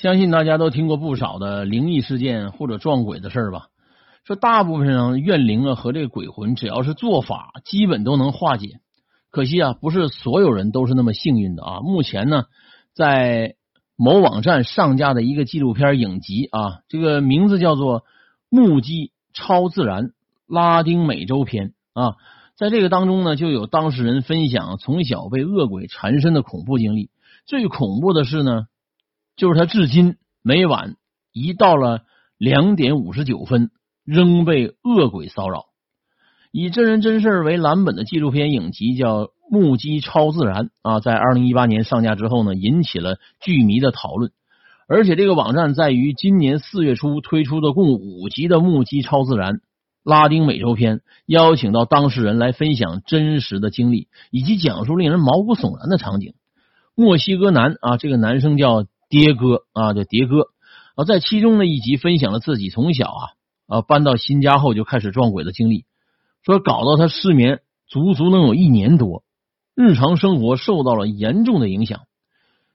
相信大家都听过不少的灵异事件或者撞鬼的事儿吧？说大部分上怨灵啊和这个鬼魂，只要是做法，基本都能化解。可惜啊，不是所有人都是那么幸运的啊。目前呢，在某网站上架的一个纪录片影集啊，这个名字叫做《目击超自然拉丁美洲篇》啊，在这个当中呢，就有当事人分享从小被恶鬼缠身的恐怖经历。最恐怖的是呢。就是他至今每晚一到了两点五十九分，仍被恶鬼骚扰。以真人真事为蓝本的纪录片影集叫《目击超自然》啊，在二零一八年上架之后呢，引起了剧迷的讨论。而且这个网站在于今年四月初推出的共五集的《目击超自然拉丁美洲篇》，邀请到当事人来分享真实的经历，以及讲述令人毛骨悚然的场景。墨西哥男啊，这个男生叫。爹哥啊，叫爹哥啊，在其中的一集分享了自己从小啊啊搬到新家后就开始撞鬼的经历，说搞到他失眠足足能有一年多，日常生活受到了严重的影响。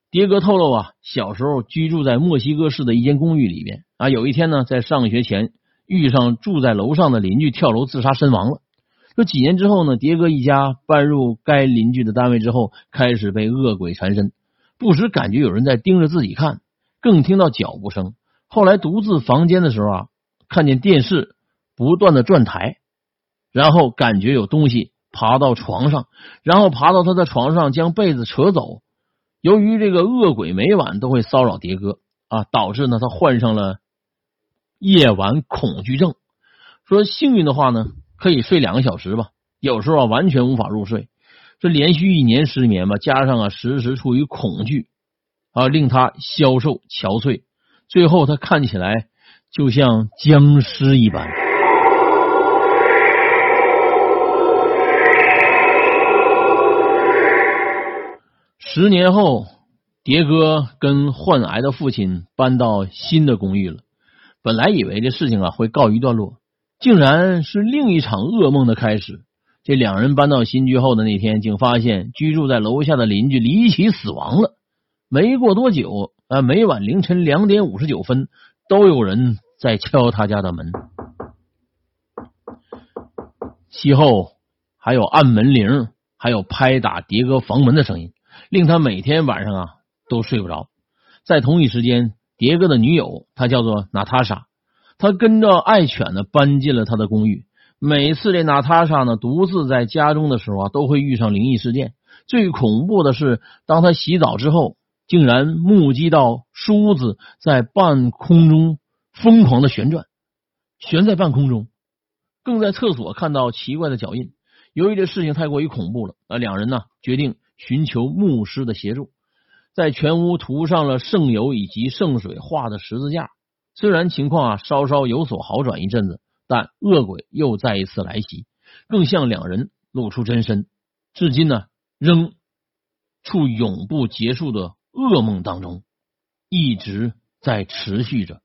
爹哥透露啊，小时候居住在墨西哥市的一间公寓里边啊，有一天呢，在上学前遇上住在楼上的邻居跳楼自杀身亡了。说几年之后呢，爹哥一家搬入该邻居的单位之后，开始被恶鬼缠身。不时感觉有人在盯着自己看，更听到脚步声。后来独自房间的时候啊，看见电视不断的转台，然后感觉有东西爬到床上，然后爬到他的床上将被子扯走。由于这个恶鬼每晚都会骚扰蝶哥啊，导致呢他患上了夜晚恐惧症。说幸运的话呢，可以睡两个小时吧，有时候啊完全无法入睡。这连续一年失眠吧，加上啊时时处于恐惧啊，令他消瘦憔悴，最后他看起来就像僵尸一般。十年后，蝶哥跟患癌的父亲搬到新的公寓了。本来以为这事情啊会告一段落，竟然是另一场噩梦的开始。这两人搬到新居后的那天，竟发现居住在楼下的邻居离奇死亡了。没过多久，啊，每晚凌晨两点五十九分，都有人在敲他家的门。其后还有按门铃，还有拍打蝶哥房门的声音，令他每天晚上啊都睡不着。在同一时间，蝶哥的女友，她叫做娜塔莎，她跟着爱犬呢搬进了他的公寓。每次这娜塔莎呢独自在家中的时候啊，都会遇上灵异事件。最恐怖的是，当他洗澡之后，竟然目击到梳子在半空中疯狂的旋转，悬在半空中。更在厕所看到奇怪的脚印。由于这事情太过于恐怖了，啊，两人呢决定寻求牧师的协助，在全屋涂上了圣油以及圣水画的十字架。虽然情况啊稍稍有所好转一阵子。但恶鬼又再一次来袭，更向两人露出真身，至今呢仍处永不结束的噩梦当中，一直在持续着。